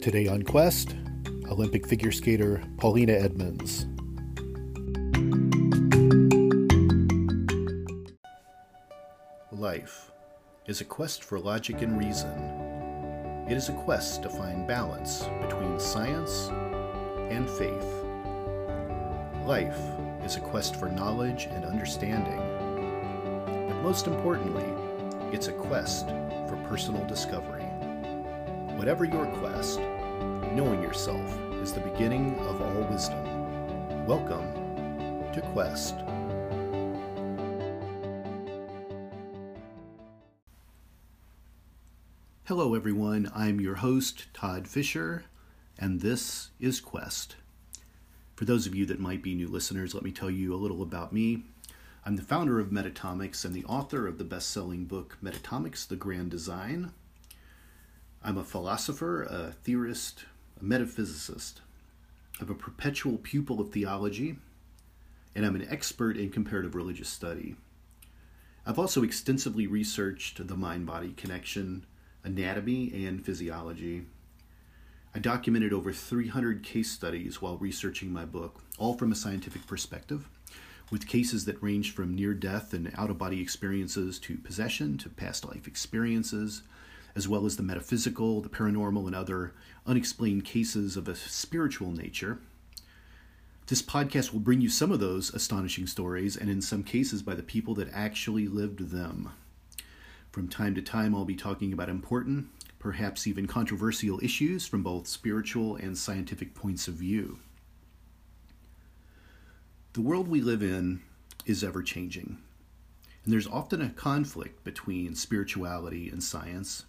Today on Quest, Olympic figure skater Polina Edmunds. Life is a quest for logic and reason. It is a quest to find balance between science and faith. Life is a quest for knowledge and understanding. But most importantly, it's a quest for personal discovery. Whatever your quest, knowing yourself is the beginning of all wisdom. Welcome to Quest. Hello, everyone. I'm your host, Todd Fisher, and this is Quest. For those of you that might be new listeners, let me tell you a little about me. I'm the founder of Metatomics and the author of the best selling book, Metatomics The Grand Design. I'm a philosopher, a theorist, a metaphysicist. I'm a perpetual pupil of theology, and I'm an expert in comparative religious study. I've also extensively researched the mind body connection, anatomy, and physiology. I documented over 300 case studies while researching my book, all from a scientific perspective, with cases that ranged from near death and out of body experiences to possession to past life experiences as well as the metaphysical, the paranormal, and other unexplained cases of a spiritual nature. This podcast will bring you some of those astonishing stories, and in some cases by the people that actually lived them. From time to time, I'll be talking about important, perhaps even controversial issues from both spiritual and scientific points of view. The world we live in is ever changing, and there's often a conflict between spirituality and science,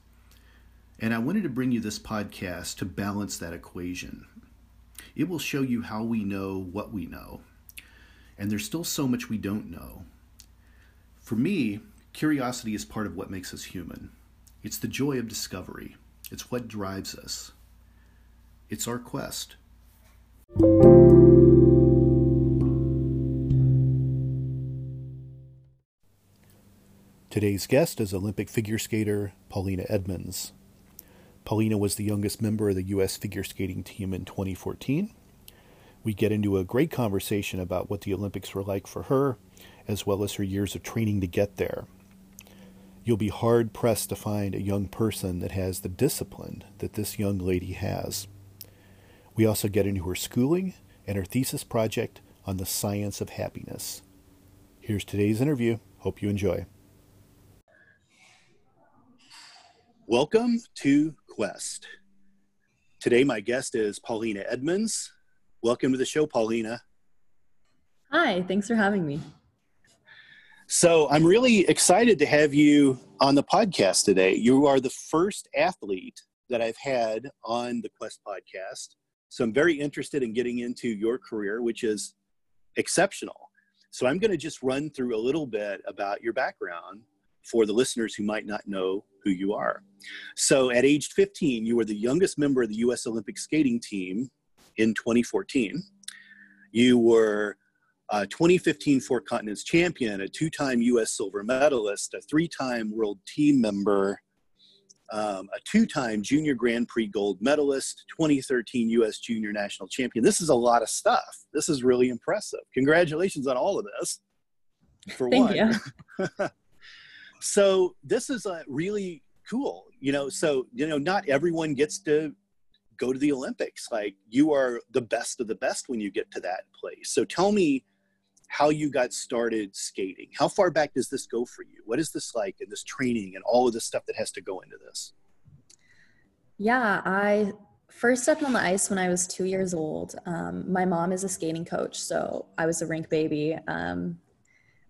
and I wanted to bring you this podcast to balance that equation. It will show you how we know what we know. And there's still so much we don't know. For me, curiosity is part of what makes us human. It's the joy of discovery, it's what drives us. It's our quest. Today's guest is Olympic figure skater Polina Edmunds. Polina was the youngest member of the U.S. figure skating team in 2014. We get into a great conversation about what the Olympics were like for her, as well as her years of training to get there. You'll be hard pressed to find a young person that has the discipline that this young lady has. We also get into her schooling and her thesis project on the science of happiness. Here's today's interview. Hope you enjoy. Welcome to Quest. Today, my guest is Polina Edmunds. Welcome to the show, Polina. Hi, thanks for having me. So, I'm really excited to have you on the podcast today. You are the first athlete that I've had on the Quest podcast. So, I'm very interested in getting into your career, which is exceptional. So, I'm going to just run through a little bit about your background for the listeners who might not know who you are. So at age 15, you were the youngest member of the U.S. Olympic skating team in 2014. You were a 2015 Four Continents champion, a two time U.S. silver medalist, a three time world team member, um, a two time junior Grand Prix gold medalist, 2013 U.S. junior national champion. This is a lot of stuff. This is really impressive. Congratulations on all of this. For Thank one. so this is a really cool you know? So you know not everyone gets to go to the olympics. Like you are the best of the best when you get to that place. So tell me how you got started skating. How far back does this go for you? What is this like and this training and all of the stuff that has to go into this? Yeah i first stepped on the ice when i was two years old. Um, my mom is a skating coach so i was a rink baby. Um,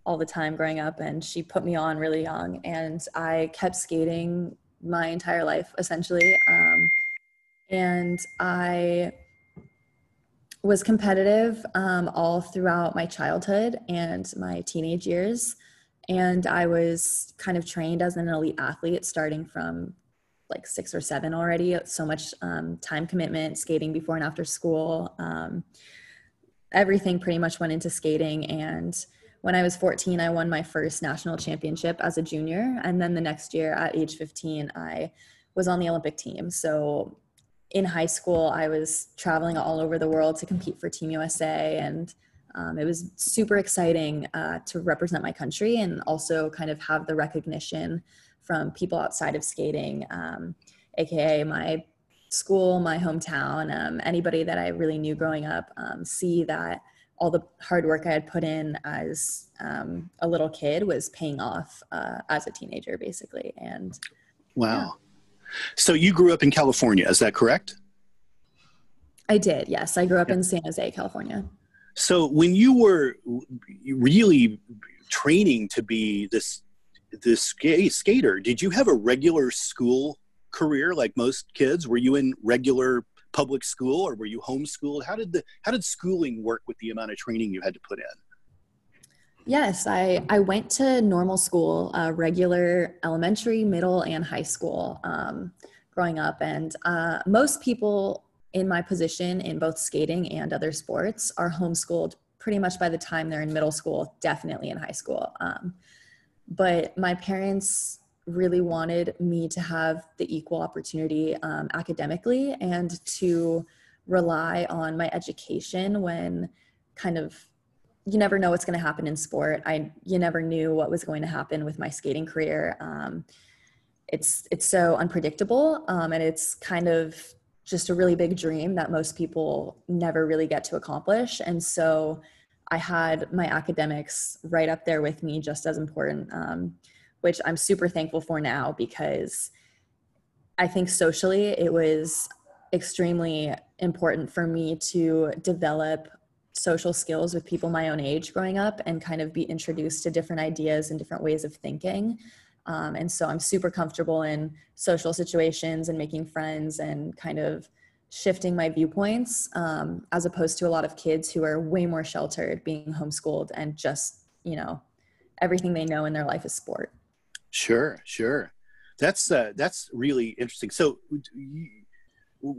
all the time growing up and she put me on really young and i kept skating my entire life essentially um, and i was competitive um, all throughout my childhood and my teenage years and i was kind of trained as an elite athlete starting from like six or seven already so much um, time commitment skating before and after school um, everything pretty much went into skating and when I was 14, I won my first national championship as a junior. And then the next year at age 15, I was on the Olympic team. So in high school, I was traveling all over the world to compete for Team USA, and um, it was super exciting uh, to represent my country and also kind of have the recognition from people outside of skating, um, aka my school, my hometown, um, anybody that I really knew growing up, um, see that all the hard work I had put in as um, a little kid was paying off uh, as a teenager, basically. And wow. Yeah. So you grew up in California, is that correct? I did, yes. I grew up in San Jose, California. So when you were really training to be this this skater, did you have a regular school career like most kids? Were you in regular public school or were you homeschooled? How did the how did schooling work with the amount of training you had to put in? Yes, I, I went to normal school, uh, regular elementary, middle, and high school um, growing up. And uh, most people in my position in both skating and other sports are homeschooled pretty much by the time they're in middle school, definitely in high school. Um, but my parents really wanted me to have the equal opportunity um, academically and to rely on my education when kind of you never know what's going to happen in sport. I you never knew what was going to happen with my skating career. Um, it's it's so unpredictable um, and it's kind of just a really big dream that most people never really get to accomplish. And so i had my academics right up there with me just as important. Um, which I'm super thankful for now because I think socially it was extremely important for me to develop social skills with people my own age growing up and kind of be introduced to different ideas and different ways of thinking. Um, and so I'm super comfortable in social situations and making friends and kind of shifting my viewpoints um, as opposed to a lot of kids who are way more sheltered being homeschooled and just, you know, everything they know in their life is sport. Sure, sure. That's uh, that's really interesting. So,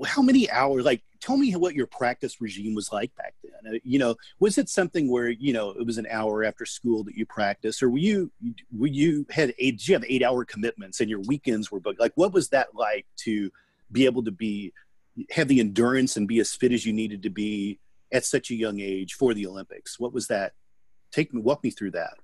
how many hours? Like, tell me what your practice regime was like back then. Uh, you know, was it something where you know it was an hour after school that you practiced, or were you were you had eight? Did you have eight hour commitments and your weekends were booked? Like, what was that like to be able to be have the endurance and be as fit as you needed to be at such a young age for the Olympics? What was that? Take me, walk me through that.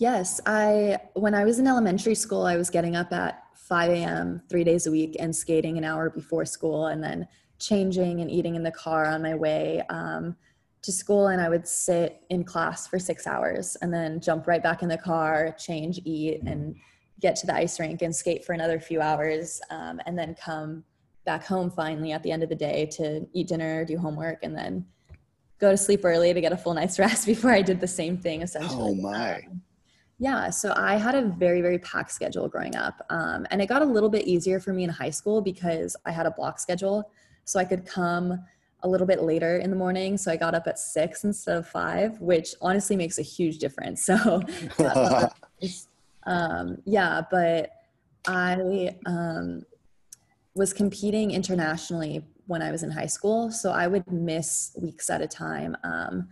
Yes, I when I was in elementary school, I was getting up at 5 a.m. three days a week and skating an hour before school, and then changing and eating in the car on my way um, to school. And I would sit in class for six hours and then jump right back in the car, change, eat, and get to the ice rink and skate for another few hours, um, and then come back home finally at the end of the day to eat dinner, do homework, and then go to sleep early to get a full night's rest before I did the same thing essentially. Oh my. Um, yeah, so I had a very, very packed schedule growing up. Um, and it got a little bit easier for me in high school because I had a block schedule. So I could come a little bit later in the morning. So I got up at six instead of five, which honestly makes a huge difference. So, um, yeah, but I um, was competing internationally when I was in high school. So I would miss weeks at a time. Um,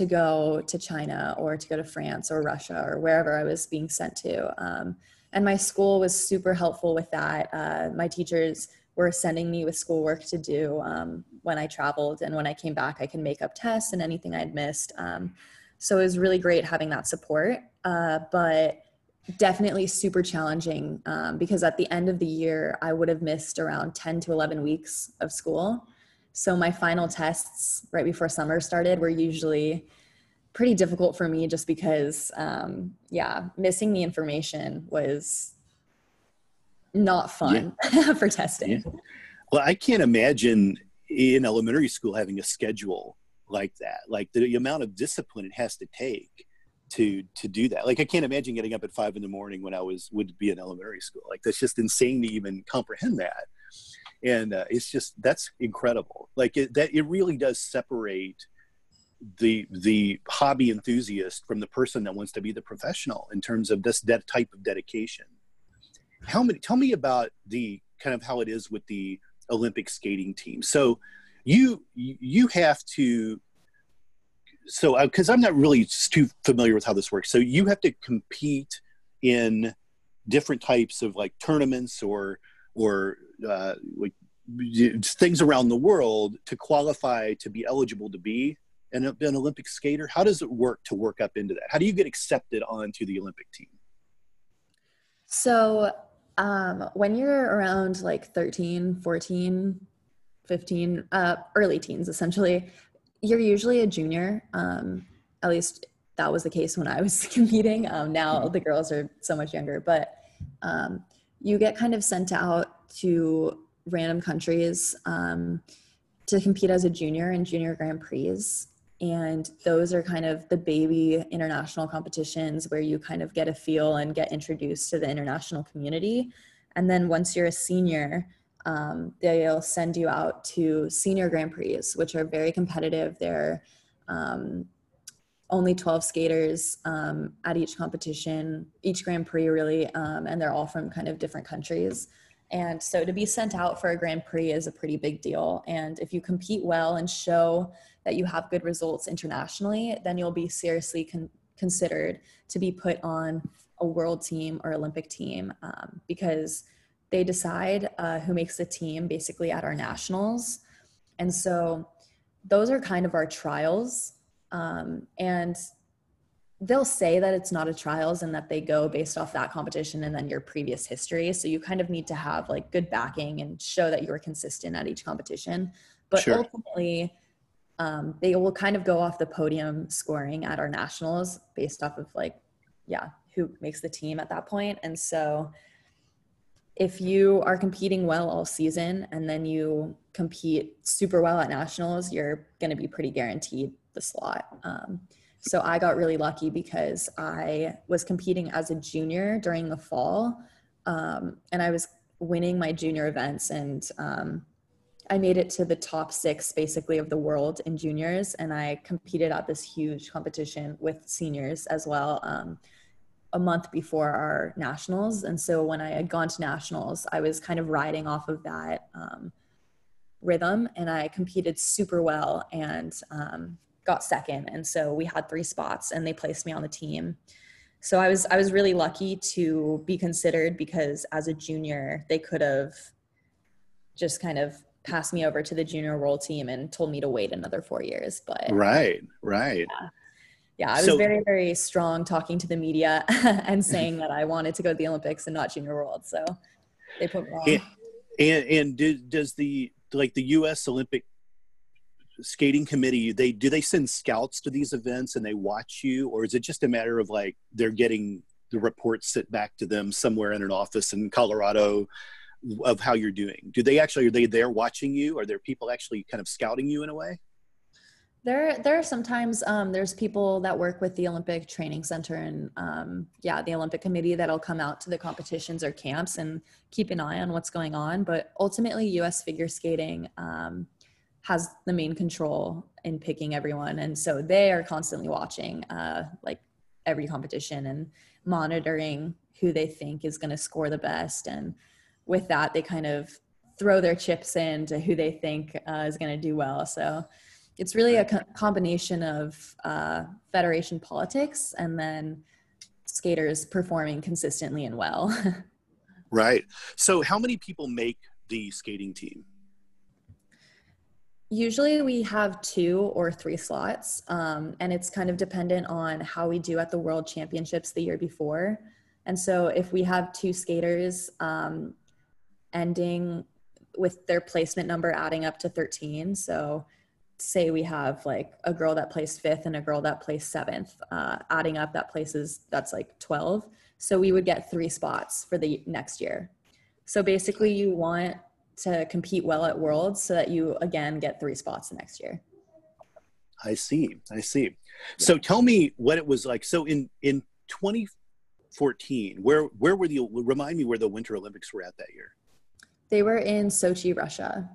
to go to China or to go to France or Russia or wherever I was being sent to. Um, and my school was super helpful with that. Uh, my teachers were sending me with schoolwork to do um, when I traveled, and when I came back, I can make up tests and anything I'd missed. Um, so it was really great having that support, uh, but definitely super challenging um, because at the end of the year, I would have missed around 10 to 11 weeks of school. So my final tests right before summer started were usually pretty difficult for me just because, um, yeah, missing the information was not fun yeah. for testing. Yeah. Well, I can't imagine in elementary school having a schedule like that, like the amount of discipline it has to take to to do that. Like I can't imagine getting up at five in the morning when I was would be in elementary school. Like that's just insane to even comprehend that and uh, it's just that's incredible. Like it, that it really does separate the the hobby enthusiast from the person that wants to be the professional in terms of this that type of dedication. How many tell me about the kind of how it is with the olympic skating team. So you you have to so because uh, i'm not really too familiar with how this works. So you have to compete in different types of like tournaments or or uh, like things around the world to qualify to be eligible to be an, an Olympic skater? How does it work to work up into that? How do you get accepted onto the Olympic team? So, um, when you're around like 13, 14, 15, uh, early teens, essentially, you're usually a junior. Um, at least that was the case when I was competing. Um, now mm-hmm. the girls are so much younger, but um, you get kind of sent out to random countries um, to compete as a junior in junior Grand Prix. And those are kind of the baby international competitions where you kind of get a feel and get introduced to the international community. And then once you're a senior, um, they'll send you out to senior Grand Prix, which are very competitive. They're um, only 12 skaters um, at each competition, each Grand Prix, really, um, and they're all from kind of different countries. And so to be sent out for a Grand Prix is a pretty big deal. And if you compete well and show that you have good results internationally, then you'll be seriously con- considered to be put on a world team or Olympic team um, because they decide uh, who makes the team basically at our nationals. And so those are kind of our trials. Um, and they'll say that it's not a trials and that they go based off that competition and then your previous history. So you kind of need to have like good backing and show that you were consistent at each competition. But sure. ultimately, um, they will kind of go off the podium scoring at our nationals based off of like, yeah, who makes the team at that point. And so if you are competing well all season and then you compete super well at nationals, you're going to be pretty guaranteed the slot. Um, so I got really lucky because I was competing as a junior during the fall, um, and I was winning my junior events, and um, I made it to the top six basically of the world in juniors, and I competed at this huge competition with seniors as well. Um, a month before our nationals. And so when I had gone to nationals, I was kind of riding off of that um, rhythm and I competed super well. And um, got second and so we had three spots and they placed me on the team. So i was i was really lucky to be considered because as a junior they could have just kind of passed me over to the junior world team and told me to wait another four years but right right. Yeah, yeah i was so, very very strong talking to the media and saying that i wanted to go to the olympics and not junior world so they put me on. And, and, and did, does the like the us olympic skating committee they do they send scouts to these events and they watch you? Or is it just a matter of like they're getting the reports sent back to them somewhere in an office in colorado of how you're doing? Do they actually are they there watching you? Are there people actually kind of scouting you in a way? There there are sometimes um, there's people that work with the olympic training center and um, yeah the olympic committee that'll come out to the competitions or camps and keep an eye on what's going on. But ultimately us figure skating um, has the main control in picking everyone. And so they are constantly watching uh, like every competition and monitoring who they think is going to score the best. And with that they kind of throw their chips in to who they think uh, is going to do well. So it's really a co- combination of uh, federation politics and then skaters performing consistently and well. Right. So how many people make the skating team Usually we have two or three slots, um, and it's kind of dependent on how we do at the World Championships the year before. And so if we have two skaters um, ending with their placement number adding up to 13, so say we have like a girl that placed fifth and a girl that placed seventh, uh, adding up that places that's like 12. So we would get three spots for the next year. So basically, you want to compete well at Worlds so that you again get three spots the next year. I see. I see. Yeah. So tell me what it was like. So in in 2014, where where were the remind me where the Winter Olympics were at that year? They were in Sochi, Russia.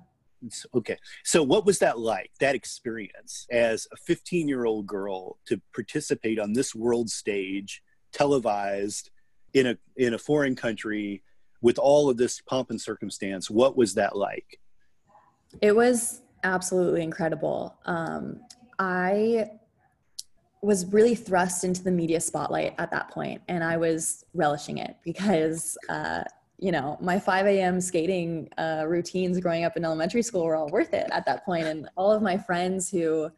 Okay. So what was that like? That experience as a 15-year-old girl to participate on this world stage televised in a in a foreign country with all of this pomp and circumstance, what was that like? It was absolutely incredible. Um, I was really thrust into the media spotlight at that point, and I was relishing it because uh, you know, my 5 a.m. skating uh, routines growing up in elementary school were all worth it at that point. And all of my friends who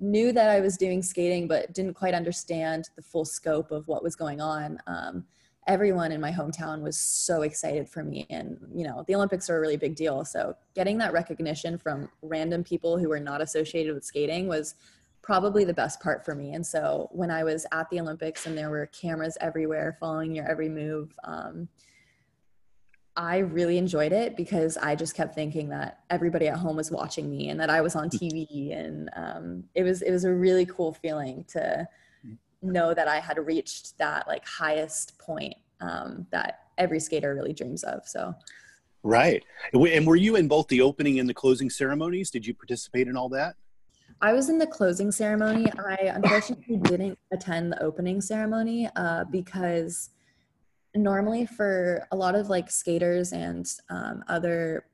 knew that I was doing skating but didn't quite understand the full scope of what was going on. Um, everyone in my hometown was so excited for me. And, you know, the Olympics are a really big deal. So getting that recognition from random people who were not associated with skating was probably the best part for me. And so when I was at the Olympics and there were cameras everywhere following your every move, um, I really enjoyed it because I just kept thinking that everybody at home was watching me and that I was on TV, and um, it was it was a really cool feeling to know that I had reached that like highest point um, that every skater really dreams of. So, right. And were you in both the opening and the closing ceremonies? Did you participate in all that? I was in the closing ceremony. I unfortunately didn't attend the opening ceremony uh, because normally for a lot of like skaters and um, other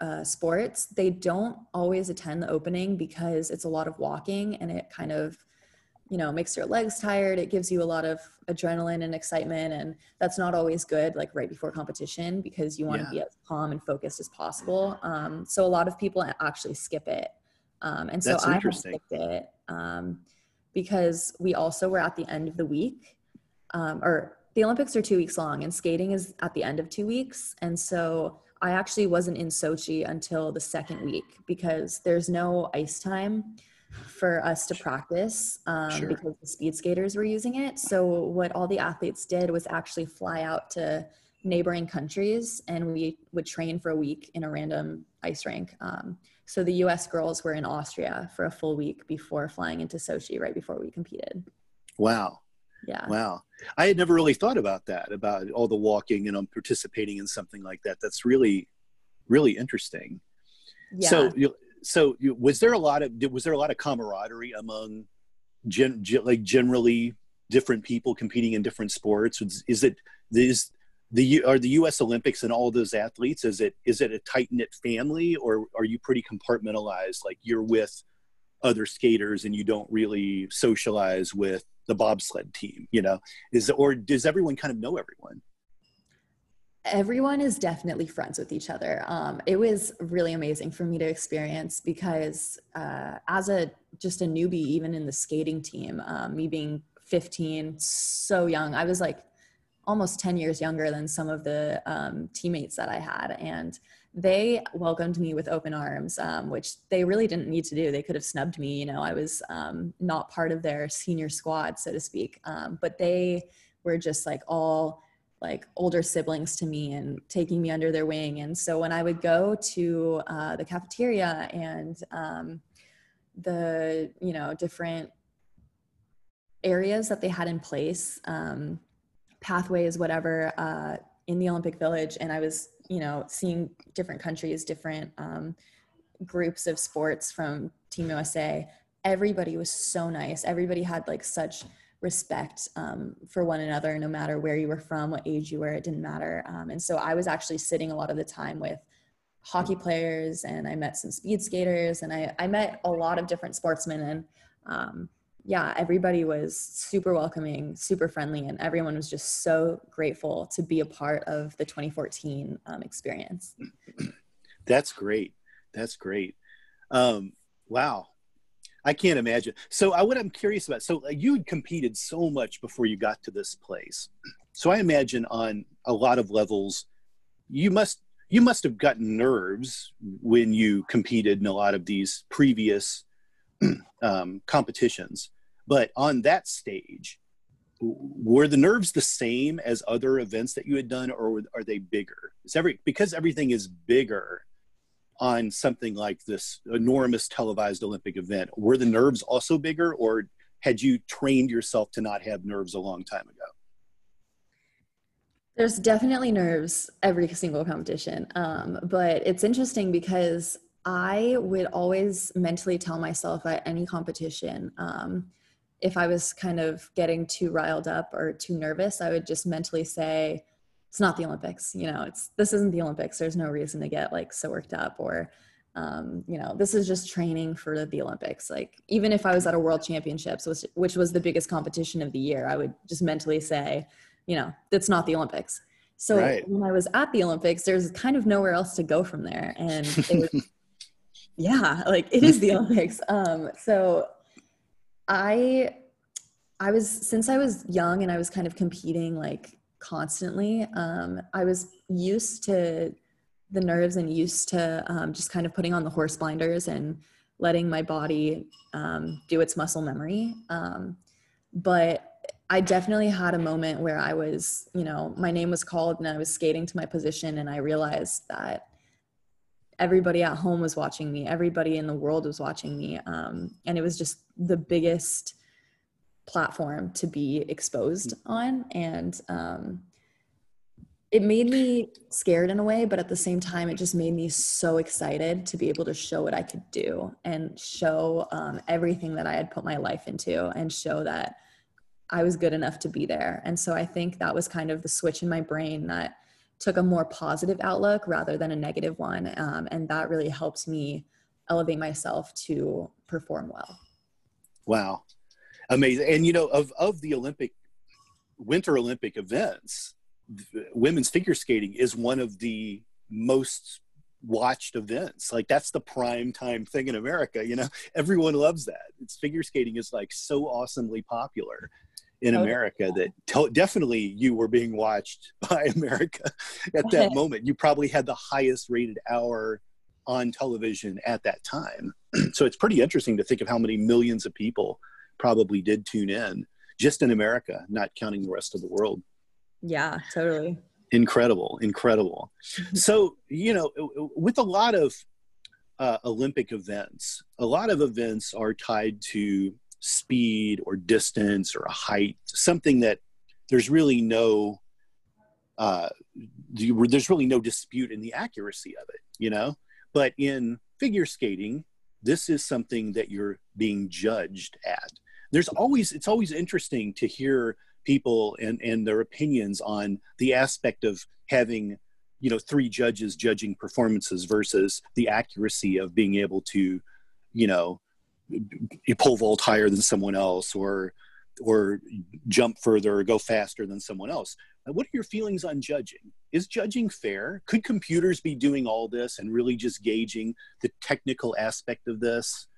uh, sports, they don't always attend the opening because it's a lot of walking and it kind of, you know, makes your legs tired. It gives you a lot of adrenaline and excitement, and that's not always good. Like right before competition, because you want to yeah. be as calm and focused as possible. Um, so a lot of people actually skip it, um, and so that's I skipped it um, because we also were at the end of the week, um, or the Olympics are two weeks long and skating is at the end of two weeks. And so I actually wasn't in Sochi until the second week because there's no ice time for us to practice um, sure. because the speed skaters were using it. So what all the athletes did was actually fly out to neighboring countries and we would train for a week in a random ice rink. Um, so the US girls were in Austria for a full week before flying into Sochi right before we competed. Wow. Yeah. Wow. I had never really thought about that, about all the walking and I'm participating in something like that. That's really, really interesting. Yeah. So, you, so was there a lot of, was there a lot of camaraderie among gen, gen, like generally different people competing in different sports? Is, is it, is the, are the U.S. Olympics and all those athletes, is it, is it a tight knit family or are you pretty compartmentalized? Like you're with other skaters and you don't really socialize with the bobsled team you know is or does everyone kind of know everyone everyone is definitely friends with each other um, it was really amazing for me to experience because uh, as a just a newbie even in the skating team um, me being 15 so young i was like almost 10 years younger than some of the um, teammates that i had and they welcomed me with open arms, um, which they really didn't need to do. They could have snubbed me. You know, I was um, not part of their senior squad, so to speak. Um, but they were just like all like older siblings to me and taking me under their wing. And so when I would go to uh, the cafeteria and um, the you know different areas that they had in place, um, pathways, whatever, uh, in the Olympic Village, and I was you know seeing different countries different um, groups of sports from team usa everybody was so nice everybody had like such respect um, for one another no matter where you were from what age you were it didn't matter um, and so i was actually sitting a lot of the time with hockey players and i met some speed skaters and i, I met a lot of different sportsmen and um, yeah, everybody was super welcoming, super friendly, and everyone was just so grateful to be a part of the 2014 um, experience. That's great. That's great. Um, wow. I can't imagine. So, I, what I'm curious about, so you had competed so much before you got to this place. So, I imagine on a lot of levels, you must you must have gotten nerves when you competed in a lot of these previous um, competitions. But on that stage, were the nerves the same as other events that you had done, or are they bigger? Is every because everything is bigger on something like this enormous televised Olympic event? Were the nerves also bigger, or had you trained yourself to not have nerves a long time ago? There's definitely nerves every single competition, um, but it's interesting because I would always mentally tell myself at any competition. Um, if I was kind of getting too riled up or too nervous, I would just mentally say, it's not the Olympics. You know, it's this isn't the Olympics. There's no reason to get like so worked up or um, you know, this is just training for the Olympics. Like even if I was at a world championships, which, which was the biggest competition of the year, I would just mentally say, you know, it's not the Olympics. So right. when I was at the Olympics, there's kind of nowhere else to go from there. And it was, yeah, like it is the Olympics. Um, so I, I was, since I was young and I was kind of competing like constantly, um, I was used to the nerves and used to um, just kind of putting on the horse blinders and letting my body um, do its muscle memory. Um, but I definitely had a moment where I was, you know, my name was called and I was skating to my position and I realized that everybody at home was watching me, everybody in the world was watching me. Um, and it was just the biggest platform to be exposed on. And um, it made me scared in a way, but at the same time, it just made me so excited to be able to show what I could do and show um, everything that I had put my life into and show that I was good enough to be there. And so I think that was kind of the switch in my brain that took a more positive outlook rather than a negative one. Um, and that really helped me elevate myself to perform well. Wow. Amazing. And you know, of, of the Olympic, winter Olympic events, women's figure skating is one of the most watched events like that's the prime time thing in america you know everyone loves that it's figure skating is like so awesomely popular in oh, America that t- definitely you were being watched by America at that moment. You probably had the highest rated hour on television at that time. so it's pretty interesting to think of how many millions of people probably did tune in just in America, not counting the rest of the world. Yeah, totally. Incredible, incredible. so, you know, with a lot of uh, Olympic events, a lot of events are tied to speed or distance or a height, something that there's really no uh, there's really no dispute in the accuracy of it, you know. But in figure skating, this is something that you're being judged at. There's always it's always interesting to hear people and and their opinions on the aspect of having you know three judges judging performances versus the accuracy of being able to you know pole vault higher than someone else or or jump further or go faster than someone else. What are your feelings on judging? Is judging fair? Could computers be doing all this and really just gauging the technical aspect of this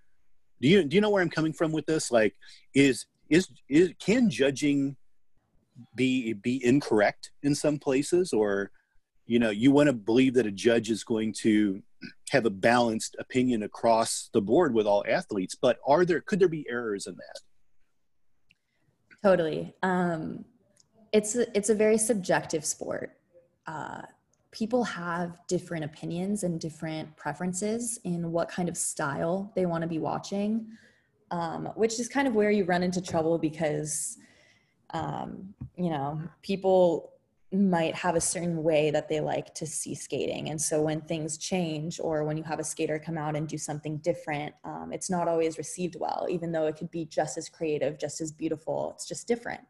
do you do you know where i'm coming from with this? Like is is, is can judging be be incorrect in some places? Or you know you want to believe that a judge is going to have a balanced opinion across the board with all athletes but are there could there be errors in that? Totally. Um it's a, it's a very subjective sport. Uh people have different opinions and different preferences in what kind of style they want to be watching um, which is kind of where you run into trouble because um, you know people might have a certain way that they like to see skating. And so when things change or when you have a skater come out and do something different, um, it's not always received well, even though it could be just as creative, just as beautiful. It's just different.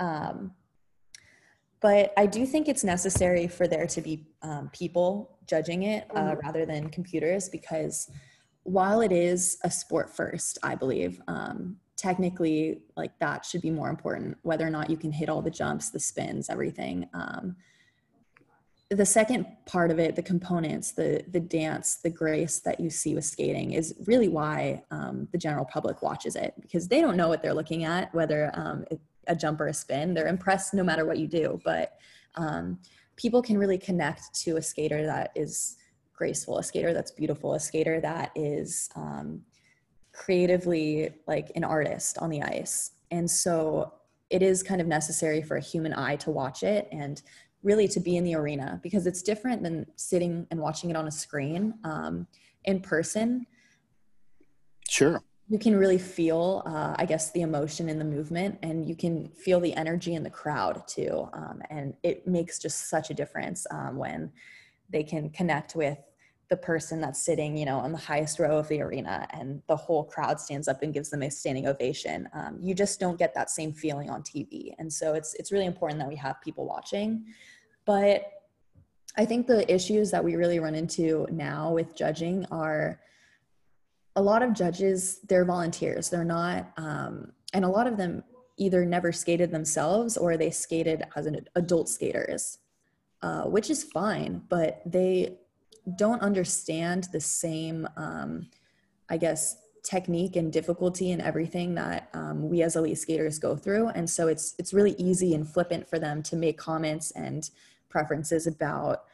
Um, but I do think it's necessary for there to be um, people judging it uh, mm-hmm. rather than computers because while it is a sport first, I believe, um, technically like that should be more important whether or not you can hit all the jumps the spins everything um, the second part of it the components the the dance the grace that you see with skating is really why um, the general public watches it because they don't know what they're looking at whether um, a jump or a spin they're impressed no matter what you do but um, people can really connect to a skater that is graceful a skater that's beautiful a skater that is um, creatively like an artist on the ice. And so it is kind of necessary for a human eye to watch it and really to be in the arena because it's different than sitting and watching it on a screen um, in person. Sure. You can really feel, uh, I guess, the emotion in the movement, and you can feel the energy in the crowd too. Um, and it makes just such a difference um, when they can connect with the person that's sitting, you know, on the highest row of the arena and the whole crowd stands up and gives them a standing ovation. Um, you just don't get that same feeling on TV. And so it's, it's really important that we have people watching. But I think the issues that we really run into now with judging are a lot of judges, they're volunteers. They're not, um, and a lot of them either never skated themselves or they skated as an adult skaters. uh, which is fine, but they don't understand the same, um, I guess, technique and difficulty and everything that um, we as elite skaters go through. And so it's it's really easy and flippant for them to make comments and preferences about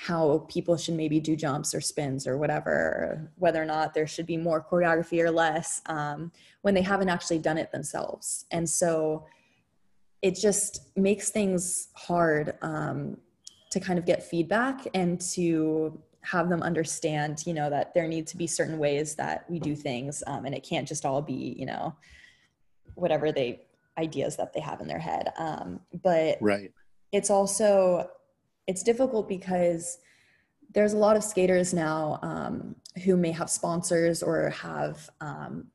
how people should maybe do jumps or spins or whatever, whether or not there should be more choreography or less um, when they haven't actually done it themselves. And so it just makes things hard um, to kind of get feedback and to have them understand, you know, that there need to be certain ways that we do things um, and it can't just all be, you know, whatever they ideas that they have in their head. Um, but right. it's also it's difficult because there's a lot of skaters now um, who may have sponsors or have um,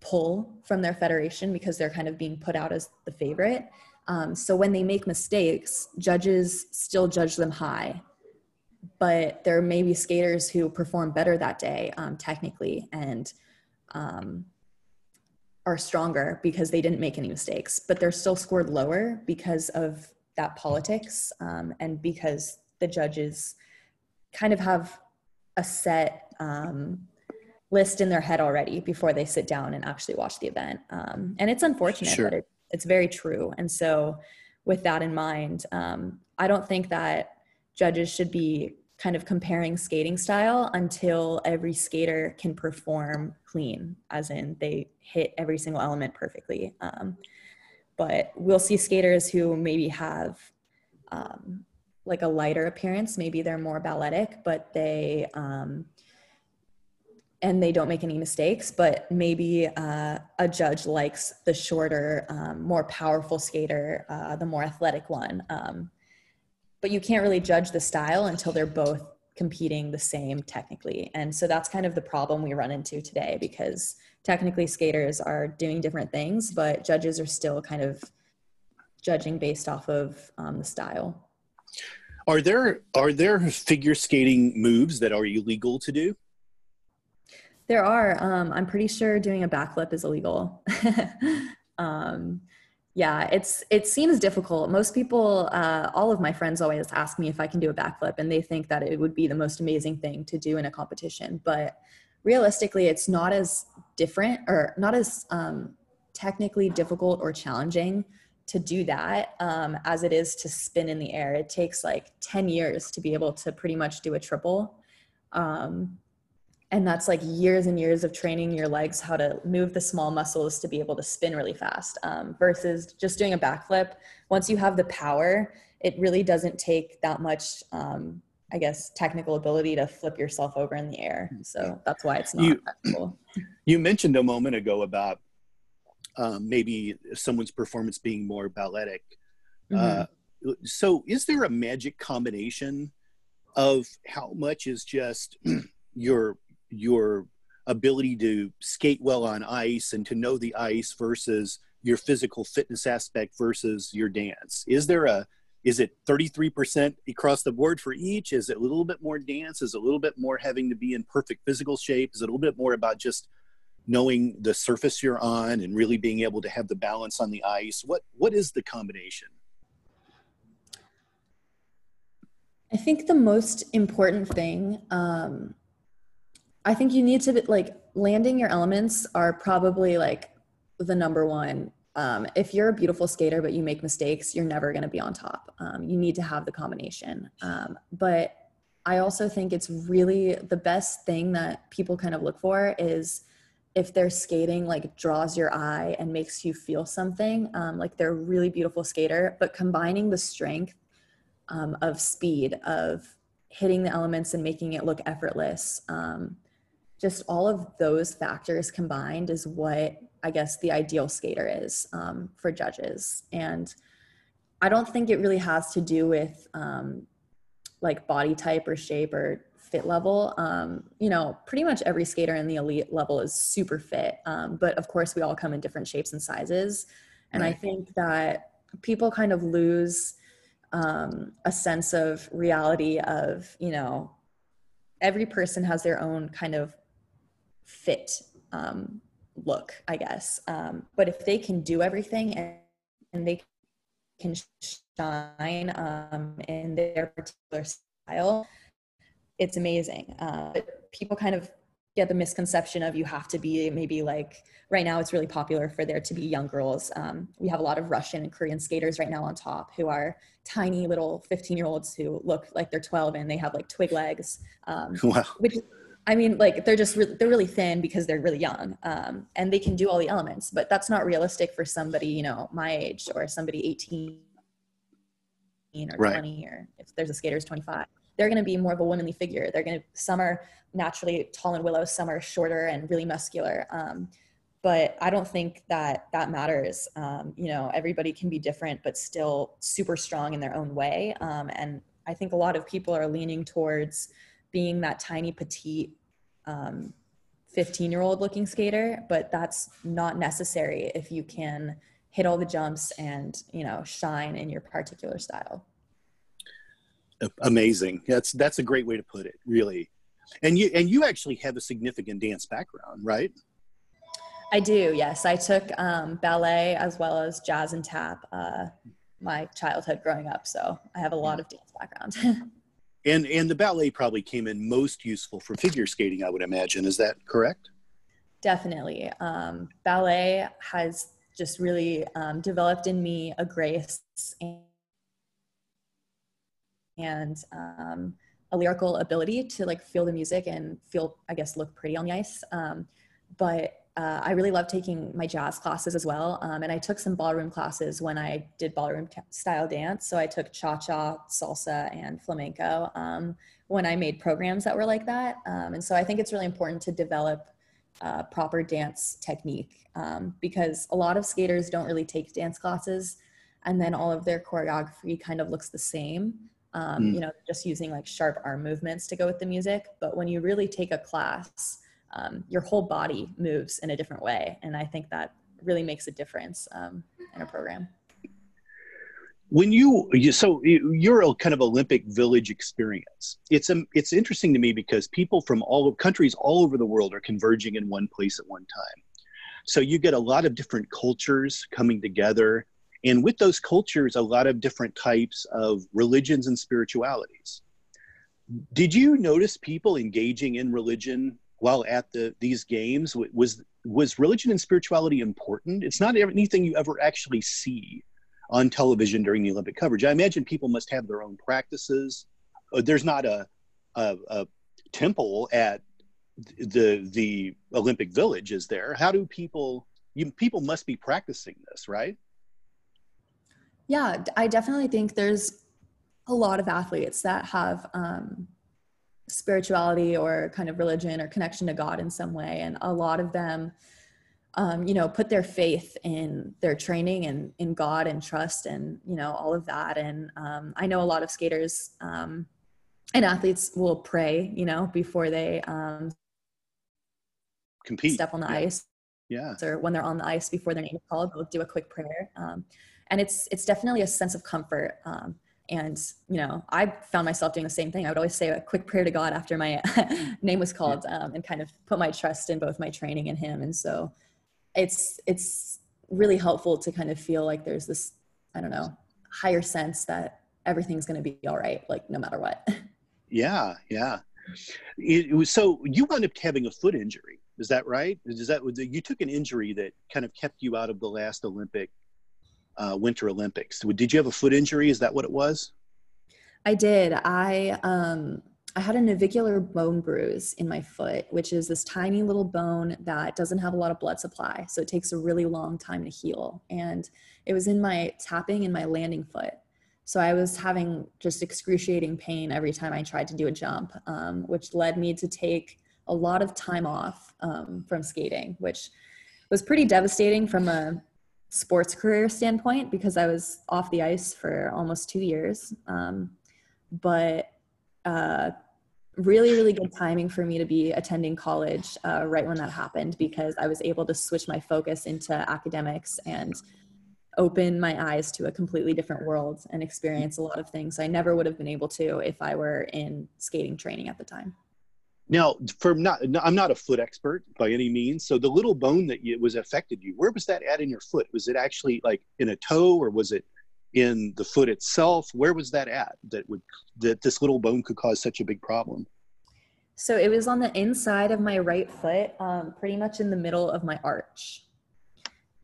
pull from their federation because they're kind of being put out as the favorite. Um, so when they make mistakes, judges still judge them high. But there may be skaters who perform better that day, um, technically, and um, are stronger because they didn't make any mistakes. But they're still scored lower because of that politics um, and because the judges kind of have a set um, list in their head already before they sit down and actually watch the event. Um, and it's unfortunate sure. but it, it's very true. And so with that in mind um, i don't think that judges should be kind of comparing skating style until every skater can perform clean as in they hit every single element perfectly. Um, but we'll see skaters who maybe have um, like a lighter appearance. Maybe they're more balletic, but they um, and they don't make any mistakes. But maybe uh, a judge likes the shorter, um, more powerful skater, uh, the more athletic one. Um, but you can't really judge the style until they're both competing the same technically. And so that's kind of the problem we run into today because technically skaters are doing different things, but judges are still kind of judging based off of um, the style. Are there are there figure skating moves that are illegal to do? There are. Um, I'm pretty sure doing a backflip is illegal. um, yeah, it's it seems difficult. Most people, uh, all of my friends, always ask me if I can do a backflip, and they think that it would be the most amazing thing to do in a competition. But realistically, it's not as different or not as um, technically difficult or challenging to do that um, as it is to spin in the air. It takes like 10 years to be able to pretty much do a triple. Um, and that's like years and years of training your legs how to move the small muscles to be able to spin really fast um, versus just doing a backflip. Once you have the power, it really doesn't take that much um, I guess, technical ability to flip yourself over in the air. So that's why it's not you, technical. You mentioned a moment ago about um, maybe someone's performance being more balletic. Mm-hmm. Uh, so is there a magic combination of how much is just your your ability to skate well on ice and to know the ice versus your physical fitness aspect versus your dance? Is there a is it 33% across the board for each? Is it a little bit more dance? Is it a little bit more having to be in perfect physical shape? Is it a little bit more about just knowing the surface you're on and really being able to have the balance on the ice? What what is the combination? I think the most important thing um, i think you need to be like landing your elements are probably like the number one um, if you're a beautiful skater but you make mistakes you're never going to be on top. Um, you need to have the combination. Um, but i also think it's really the best thing that people kind of look for is if their skating like draws your eye and makes you feel something um, like they're a really beautiful skater but combining the strength um, of speed of hitting the elements and making it look effortless um, just all of those factors combined is what I guess the ideal skater is um, for judges. And I don't think it really has to do with um, like body type or shape or fit level. Um, you know, pretty much every skater in the elite level is super fit. Um, but of course, we all come in different shapes and sizes. And. I think that people kind of lose um, a sense of reality of, you know, every person has their own kind of fit um, look, I guess. Um, but if they can do everything and, and they can shine um, in their particular style, it's amazing. Uh, people kind of get the misconception of you have to be maybe like right now it's really popular for there to be young girls um, we have a lot of russian and korean skaters right now on top who are tiny little 15 year olds who look like they're 12 and they have like twig legs um, wow. which i mean like they're just re- they're really thin because they're really young um, and they can do all the elements but that's not realistic for somebody you know my age or somebody 18 or right. 20 or if there's a skater who's 25 they're going to be more of a womanly figure. They're going to some are naturally tall and willow some are shorter and really muscular um, but i don't think that that matters. Um, you know everybody can be different but still super strong in their own way um, and i think a lot of people are leaning towards being that tiny petite 15 um, year old looking skater but that's not necessary if you can hit all the jumps and you know shine in your particular style amazing that's that's a great way to put it really and you and you actually have a significant dance background, right? I do. Yes, I took um, ballet as well as jazz and tap. Uh, my childhood growing up, so I have a lot of dance background. and and the ballet probably came in most useful for figure skating, I would imagine. Is that correct? Definitely. Um, ballet has just really um, developed in me a grace and, and um, a lyrical ability to like feel the music and feel, I guess, look pretty on the ice. Um, but uh, I really love taking my jazz classes as well. Um, and I took some ballroom classes when I did ballroom t- style dance. So I took cha cha, salsa, and flamenco um, when I made programs that were like that. Um, and so I think it's really important to develop uh, proper dance technique um, because a lot of skaters don't really take dance classes and then all of their choreography kind of looks the same um, mm. you know, just using like sharp arm movements to go with the music. But when you really take a class, um, your whole body moves in a different way. And I think that really makes a difference um, in a program. When you, so you're a kind of Olympic village experience. It's um, it's interesting to me because people from all countries all over the world are converging in one place at one time. So you get a lot of different cultures coming together and with those cultures, a lot of different types of religions and spiritualities. Did you notice people engaging in religion while at the these games? Was was religion and spirituality important? It's not anything you ever actually see on television during the Olympic coverage. I imagine people must have their own practices. Uh, there's not a, a, a temple at the the Olympic Village, is there? How do people? You, people must be practicing this, right? Yeah, I definitely think there's a lot of athletes that have um, spirituality or kind of religion or connection to God in some way, and a lot of them, um, you know, put their faith in their training and in God and trust and you know all of that. And um, I know a lot of skaters um, and athletes will pray, you know, before they um, compete, step on the yeah. ice, yeah, or when they're on the ice before their name is called, they'll do a quick prayer. Um, and it's it's definitely a sense of comfort um, and you know i found myself doing the same thing. I would always say a quick prayer to god after my name was called um, and kind of put my trust in both my training and him. And so it's it's really helpful to kind of feel like there's this i don't know higher sense that everything's going to be all right like no matter what. Yeah yeah. It, it was so you wound up having a foot injury is that right? Is that you took an injury that kind of kept you out of the last olympic uh, Winter Olympics. Did you have a foot injury? Is that what it was? I did. I um, I had a navicular bone bruise in my foot, which is this tiny little bone that doesn't have a lot of blood supply, so it takes a really long time to heal. And it was in my tapping in my landing foot. So I was having just excruciating pain every time I tried to do a jump, um, which led me to take a lot of time off um, from skating, which was pretty devastating from a sports career standpoint because I was off the ice for almost two years. Um, but uh, really, really good timing for me to be attending college uh, right when that happened because I was able to switch my focus into academics and open my eyes to a completely different world and experience a lot of things I never would have been able to if I were in skating training at the time. Now, for not, I'm not a foot expert by any means. So the little bone that you, was affected you, where was that at in your foot? Was it actually like in a toe, or was it in the foot itself? Where was that at that would that this little bone could cause such a big problem? So it was on the inside of my right foot, um, pretty much in the middle of my arch.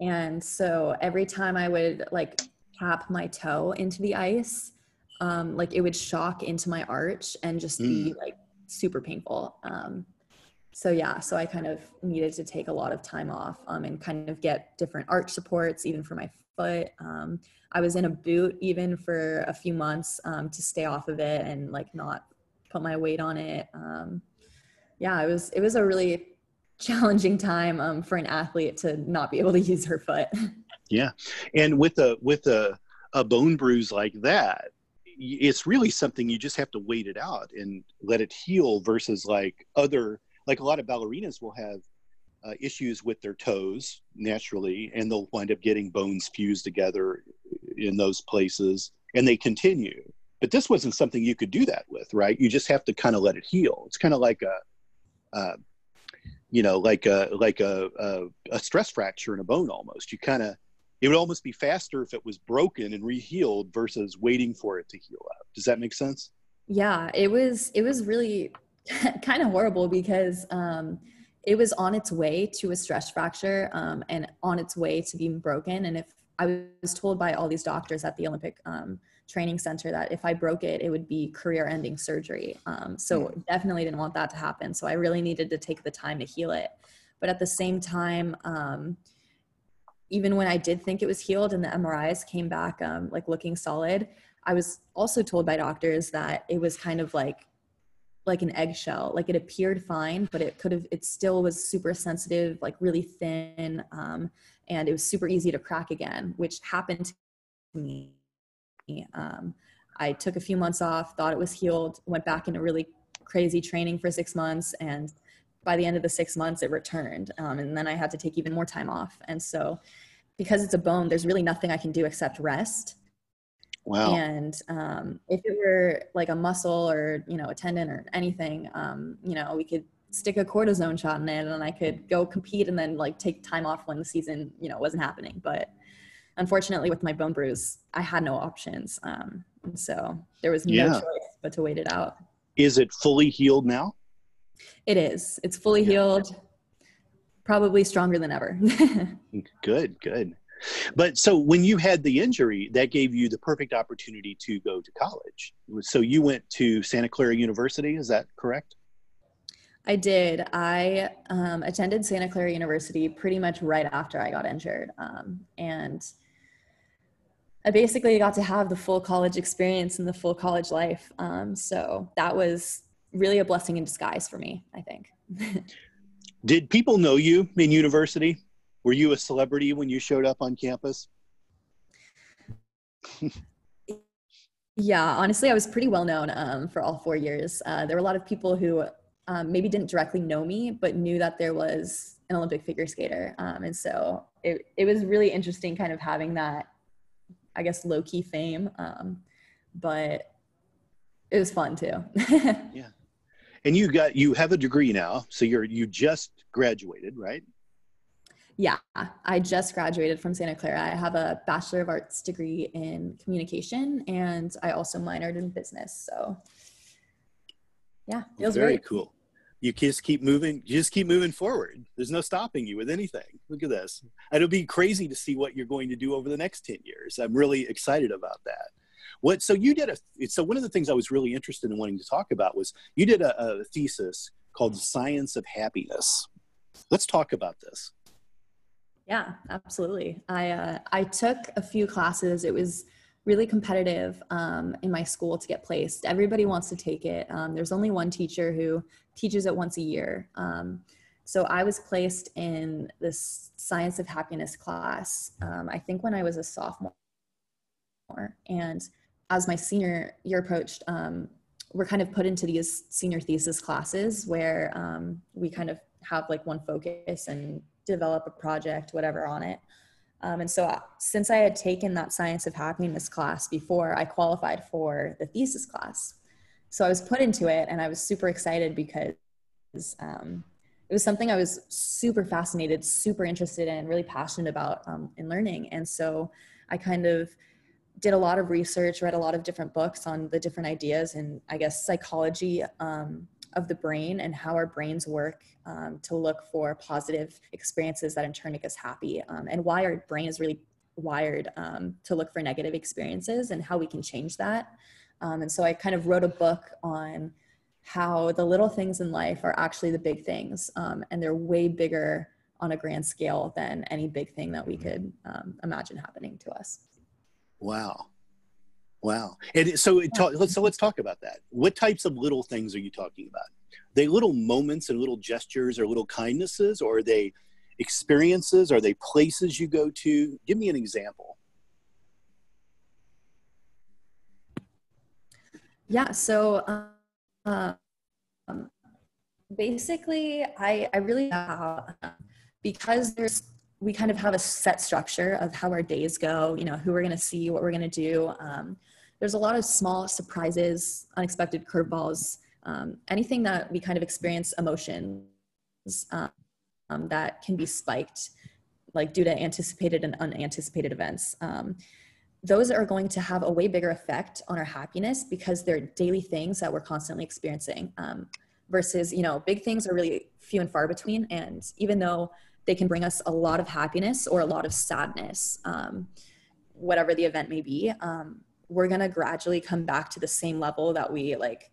And so every time I would like tap my toe into the ice, um, like it would shock into my arch and just be mm. like super painful. Um, so yeah, so I kind of needed to take a lot of time off um, and kind of get different arch supports, even for my foot. Um, I was in a boot even for a few months um, to stay off of it and like not put my weight on it. Um, yeah, it was it was a really challenging time um, for an athlete to not be able to use her foot. Yeah, and with a with a a bone bruise like that, it's really something you just have to wait it out and let it heal versus like other like a lot of ballerinas will have uh, issues with their toes naturally and they'll wind up getting bones fused together in those places and they continue. But this wasn't something you could do that with right? You just have to kind of let it heal. It's kind of like a uh, you know like a like a, a, a stress fracture in a bone almost. You kind of it would almost be faster if it was broken and rehealed versus waiting for it to heal up does that make sense yeah it was it was really kind of horrible because um it was on its way to a stress fracture um, and on its way to being broken. And if I was told by all these doctors at the Olympic um, Training Center that if I broke it, it would be career ending surgery. Um, so mm. definitely didn't want that to happen. So I really needed to take the time to heal it. But at the same time, um, even when I did think it was healed and the MRIs came back um, like looking solid, I was also told by doctors that it was kind of like like an eggshell. Like it appeared fine but it could have it still was super sensitive like really thin um, and it was super easy to crack again which happened to me. Um, i took a few months off thought it was healed went back into really crazy training for six months and by the end of the six months it returned um, and then i had to take even more time off and so because it's a bone there's really nothing i can do except rest Wow. And um, if it were like a muscle or, you know, a tendon or anything, um, you know, we could stick a cortisone shot in it and I could go compete and then like take time off when the season, you know, wasn't happening. But unfortunately with my bone bruise, I had no options. Um, so there was no yeah. choice but to wait it out. Is it fully healed now? It is. It's fully yeah. healed, probably stronger than ever. good, good. But so when you had the injury, that gave you the perfect opportunity to go to college. So you went to Santa Clara University, is that correct? I did. I um, attended Santa Clara University pretty much right after I got injured. Um, and I basically got to have the full college experience and the full college life. Um, so that was really a blessing in disguise for me, I think. Did people know you in university? were you a celebrity when you showed up on campus? yeah, honestly, I was pretty well known um, for all four years. Uh, there were a lot of people who um, maybe didn't directly know me, but knew that there was an Olympic figure skater. Um, and so it, it was really interesting kind of having that, I guess, low key fame. Um, but it was fun too. yeah. And you got, you have a degree now. So you're, you just graduated, right? Yeah, I just graduated from Santa Clara. I have a Bachelor of Arts degree in communication and I also minored in business. So yeah, feels very great. cool. You just keep moving, you just keep moving forward. There's no stopping you with anything. Look at this. It'll be crazy to see what you're going to do over the next 10 years. I'm really excited about that. What so you did a so one of the things I was really interested in wanting to talk about was you did a, a thesis called the science of happiness. Let's talk about this. Yeah, absolutely. I uh, I took a few classes. It was really competitive um, in my school to get placed. Everybody wants to take it. Um, there's only one teacher who teaches it once a year. Um, so I was placed in this science of happiness class. Um, I think when I was a sophomore, and as my senior year approached, um, we're kind of put into these senior thesis classes where um, we kind of have like one focus and develop a project, whatever on it. Um, and so, uh, since I had taken that science of happiness class before, I qualified for the thesis class. So I was put into it, and I was super excited because um, it was something I was super fascinated, super interested in, really passionate about um, in learning. And so I kind of did a lot of research, read a lot of different books on the different ideas and I guess psychology um, of the brain and how our brains work um, to look for positive experiences that in turn make us happy um, and why our brain is really wired um, to look for negative experiences and how we can change that. Um, and so I kind of wrote a book on how the little things in life are actually the big things um, and they're way bigger on a grand scale than any big thing that we could imagine happening to us. Wow. Wow. And so let's so let's talk about that. What types of little things are you talking about? Are they little moments and little gestures or little kindnesses or are they experiences? Are they places you go to? Give me an example. Yeah, so um, um, basically I I really uh, because there's we kind of have a set structure of how our days go, you know, who we're going to see, what we're going to do. Um, there's a lot of small surprises, unexpected curveballs, um, anything that we kind of experience emotions um, that can be spiked, like due to anticipated and unanticipated events. Um, those are going to have a way bigger effect on our happiness because they're daily things that we're constantly experiencing um, versus, you know, big things are really few and far between. And even though they can bring us a lot of happiness or a lot of sadness, um, whatever the event may be. Um, we're going to gradually come back to the same level that we like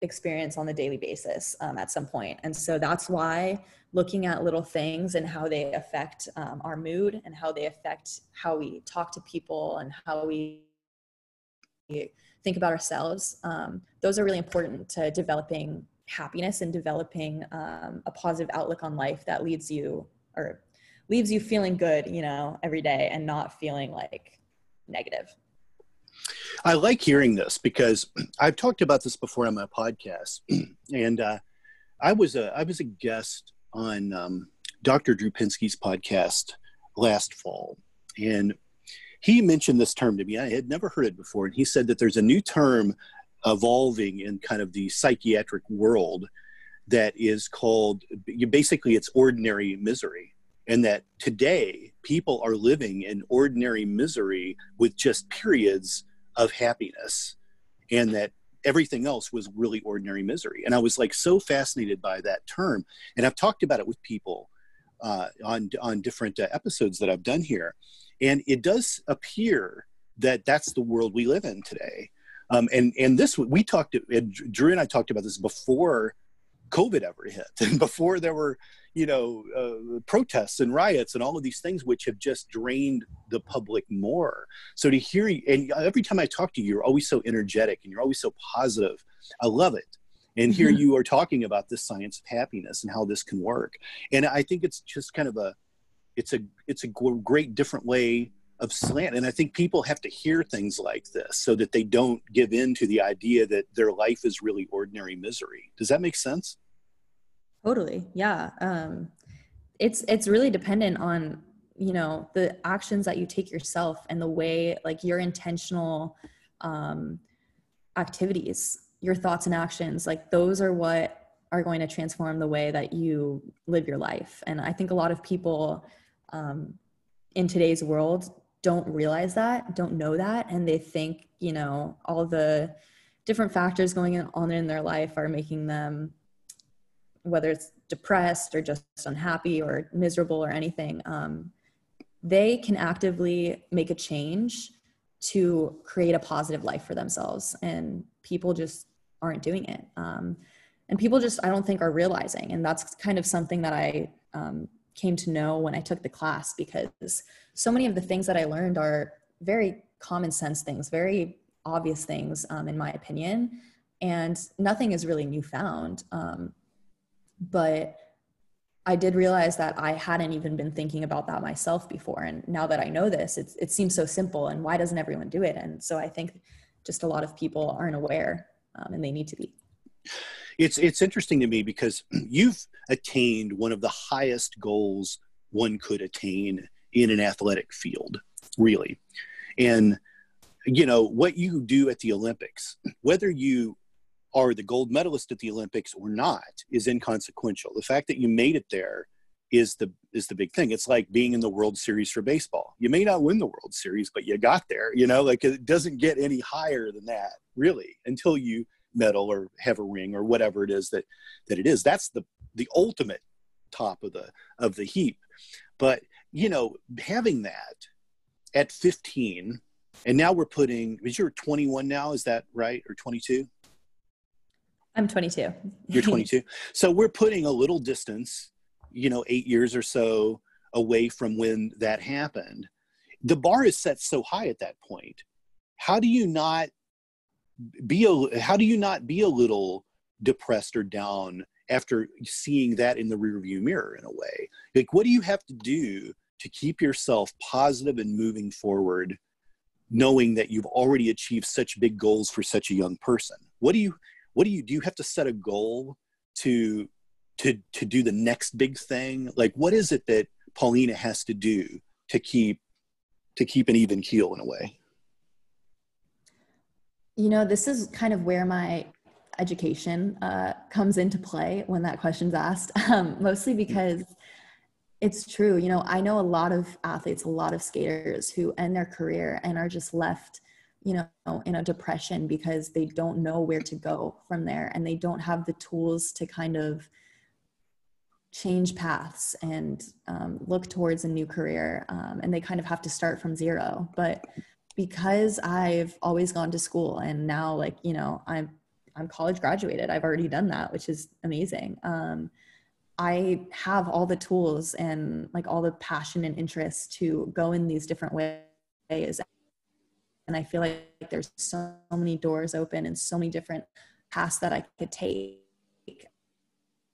experience on the daily basis um, at some point. And so that's why looking at little things and how they affect um, our mood and how they affect how we talk to people and how we think about ourselves, um, those are really important to developing happiness and developing um, a positive outlook on life that leads you or leaves you feeling good, you know, every day and not feeling like negative. I like hearing this because I've talked about this before on my podcast, and uh, I was a I was a guest on um, Dr. Drew Pinsky's podcast last fall, and he mentioned this term to me. I had never heard it before, and he said that there's a new term evolving in kind of the psychiatric world that is called basically it's ordinary misery and that today people are living in ordinary misery with just periods of happiness and that everything else was really ordinary misery. And i was like so fascinated by that term. And i've talked about it with people uh, on on different uh, episodes that i've done here. And it does appear that that's the world we live in today. Um, and and this we talked to drew and i talked about this before COVID ever hit, and before there were, you know, uh, protests and riots and all of these things, which have just drained the public more. So to hear you, and every time I talk to you, you're always so energetic and you're always so positive. I love it. And here mm-hmm. you are talking about this science of happiness and how this can work. And I think it's just kind of a, it's a, it's a great different way of slant. And I think people have to hear things like this so that they don't give in to the idea that their life is really ordinary misery. Does that make sense? Totally. Yeah. Um, it's it's really dependent on you know the actions that you take yourself and the way like your intentional um, activities, your thoughts and actions, like those are what are going to transform the way that you live your life. And I think a lot of people um, in today's world don't realize that, don't know that, and they think, you know, all the different factors going on in their life are making them, whether it's depressed or just unhappy or miserable or anything, um, they can actively make a change to create a positive life for themselves. And people just aren't doing it. Um, and people just, I don't think, are realizing. And that's kind of something that I um, came to know when I took the class because so many of the things that I learned are very common sense things, very obvious things, um, in my opinion. And nothing is really newfound. Um, but I did realize that I hadn't even been thinking about that myself before. And now that I know this, it, it seems so simple. And why doesn't everyone do it? And so I think just a lot of people aren't aware um, and they need to be. It's it's interesting to me because you've attained one of the highest goals one could attain in an athletic field, really. And you know what you do at the Olympics, whether you are the gold medalist at the Olympics or not, is inconsequential. The fact that you made it there is the is the big thing. It's like being in the World Series for baseball. You may not win the World Series, but you got there. You know, like it doesn't get any higher than that, really, until you medal or have a ring or whatever it is that that it is. That's the the ultimate top of the of the heap. But you know, having that at 15, and now we're putting. Is you're 21 now, is that right, or 22? I'm 22. You're 22. so we're putting a little distance you know, eight years or so away from when that happened. The bar is set so high at that point. How do you not be a how do you not be a little depressed or down after seeing that in the rearview mirror in a way? Like what do you have to do to keep yourself positive and moving forward knowing that you've already achieved such big goals for such a young person? What do you what do you do you have to set a goal to to to do the next big thing? Like what is it that Polina has to do to keep to keep an even keel in a way? You know this is kind of where my education uh, comes into play when that question's asked um, mostly because it's true. You know i know a lot of athletes a lot of skaters who end their career and are just left you know in a depression because they don't know where to go from there and they don't have the tools to kind of change paths and um, look towards a new career um, and they kind of have to start from zero. But because i've always gone to school and now like you know i'm i'm college graduated i've already done that which is amazing. Um, i have all the tools and like all the passion and interest to go in these different ways and i feel like there's so many doors open and so many different paths that i could take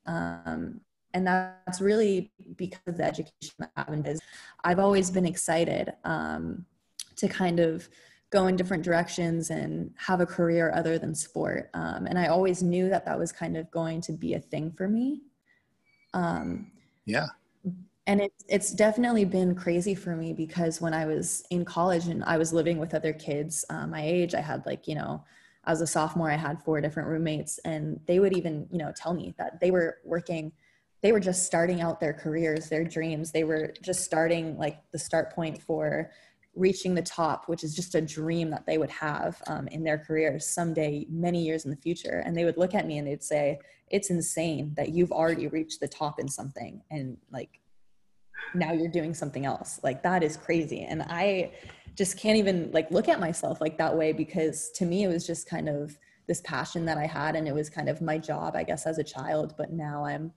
um, and that's really because of the education that I've been. I've always been excited um, to kind of go in different directions and have a career other than sport. Um, and I always knew that that was kind of going to be a thing for me. Um, yeah. And it, it's definitely been crazy for me because when I was in college and I was living with other kids uh, my age, I had like, you know, as a sophomore, I had four different roommates, and they would even, you know, tell me that they were working they were just starting out their careers, their dreams. They were just starting like the start point for reaching the top, which is just a dream that they would have um, in their careers someday, many years in the future. And they would look at me and they'd say, It's insane that you've already reached the top in something. And like, now you're doing something else. Like, that is crazy. And I just can't even like look at myself like that way because to me, it was just kind of this passion that I had. And it was kind of my job, I guess, as a child. But now I'm,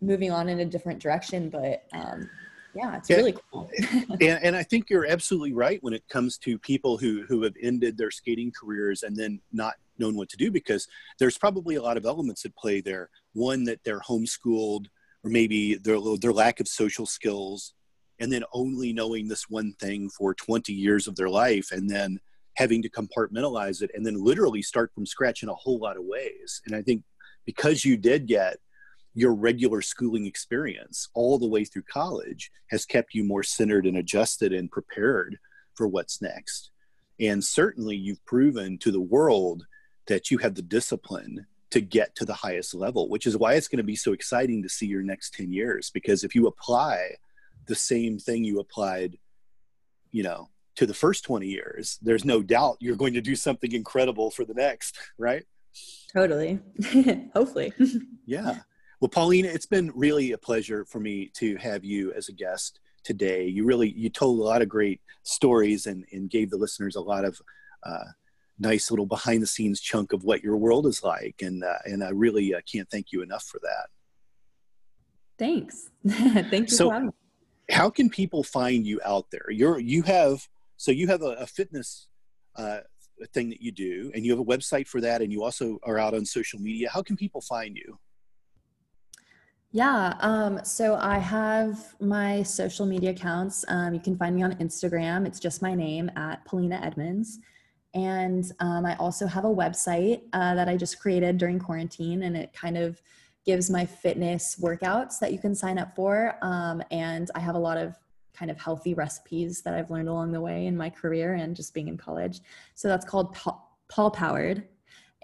moving on in a different direction. But um, yeah, it's yeah. really cool. and, and I think you're absolutely right when it comes to people who who have ended their skating careers and then not known what to do because there's probably a lot of elements at play there. One that they're homeschooled, or maybe their their lack of social skills, and then only knowing this one thing for 20 years of their life, and then having to compartmentalize it and then literally start from scratch in a whole lot of ways. And I think because you did get your regular schooling experience all the way through college has kept you more centered and adjusted and prepared for what's next. And certainly you've proven to the world that you have the discipline to get to the highest level, which is why it's going to be so exciting to see your next 10 years. Because if you apply the same thing you applied, you know, to the first 20 years, there's no doubt you're going to do something incredible for the next, right? Totally. Hopefully. yeah. Well, Polina, it's been really a pleasure for me to have you as a guest today. You really you told a lot of great stories and, and gave the listeners a lot of uh, nice little behind the scenes chunk of what your world is like, and uh, and I really uh, can't thank you enough for that. Thanks. Thank you. So, how can people find you out there? You're you have so you have a, a fitness uh, thing that you do, and you have a website for that, and you also are out on social media. How can people find you? Yeah. Um, so I have my social media accounts. Um, you can find me on Instagram. It's just my name at Polina Edmunds. And um, I also have a website uh, that I just created during quarantine, and it kind of gives my fitness workouts that you can sign up for. Um, and I have a lot of kind of healthy recipes that I've learned along the way in my career and just being in college. So that's called Paul, Powered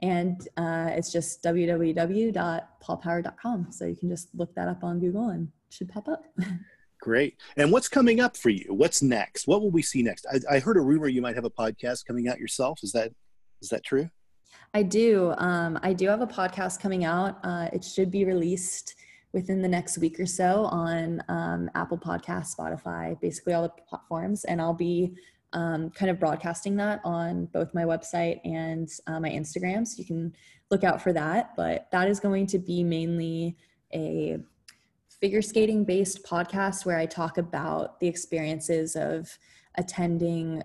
and uh, it's just www.paulpower.com. So you can just look that up on Google and should pop up. Great. And what's coming up for you? What's next? What will we see next? I, I, heard a rumor you might have a podcast coming out yourself. Is that is that true? I do. Um, I do have a podcast coming out. Uh, it should be released within the next week or so on um, Apple Podcast, Spotify, basically all the platforms, and I'll be um, kind of broadcasting that on both my website and uh, my Instagram. So you can look out for that. But that is going to be mainly a figure skating based podcast where I talk about the experiences of attending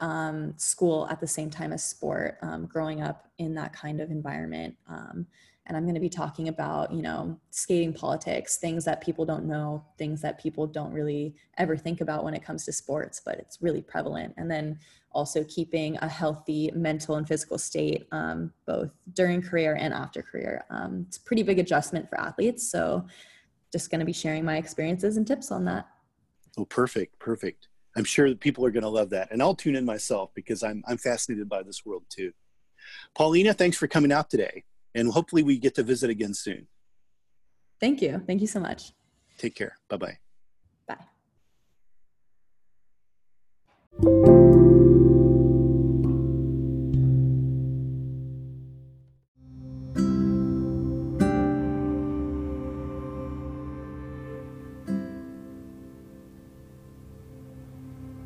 um, school at the same time as sport, um, growing up in that kind of environment. Um, and I'm going to be talking about, you know, skating politics, things that people don't know, things that people don't really ever think about when it comes to sports, but it's really prevalent. And then also keeping a healthy mental and physical state, um, both during career and after career. Um, it's a pretty big adjustment for athletes. So just going to be sharing my experiences and tips on that. Oh, perfect. Perfect. I'm sure that people are going to love that. And I'll tune in myself because I'm, I'm fascinated by this world too. Polina, thanks for coming out today and hopefully we get to visit again soon. Thank you. Thank you so much. Take care. Bye-bye. Bye.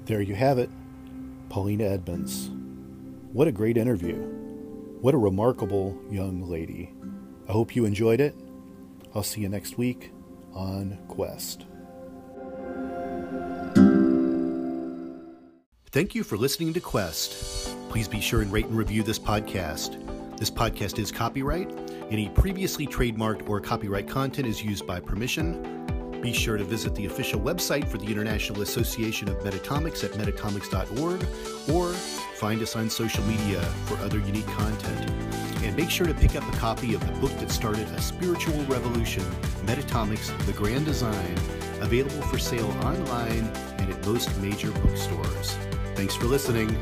There you have it, Polina Edmunds. What a great interview. What a remarkable young lady. I hope you enjoyed it. I'll see you next week on Quest. Thank you for listening to Quest. Please be sure and rate and review this podcast. This podcast is copyright. Any previously trademarked or copyright content is used by permission. Be sure to visit the official website for the International Association of Metatomics at metatomics.org or find us on social media for other unique content. And make sure to pick up a copy of the book that started a spiritual revolution, Metatomics The Grand Design, available for sale online and at most major bookstores. Thanks for listening.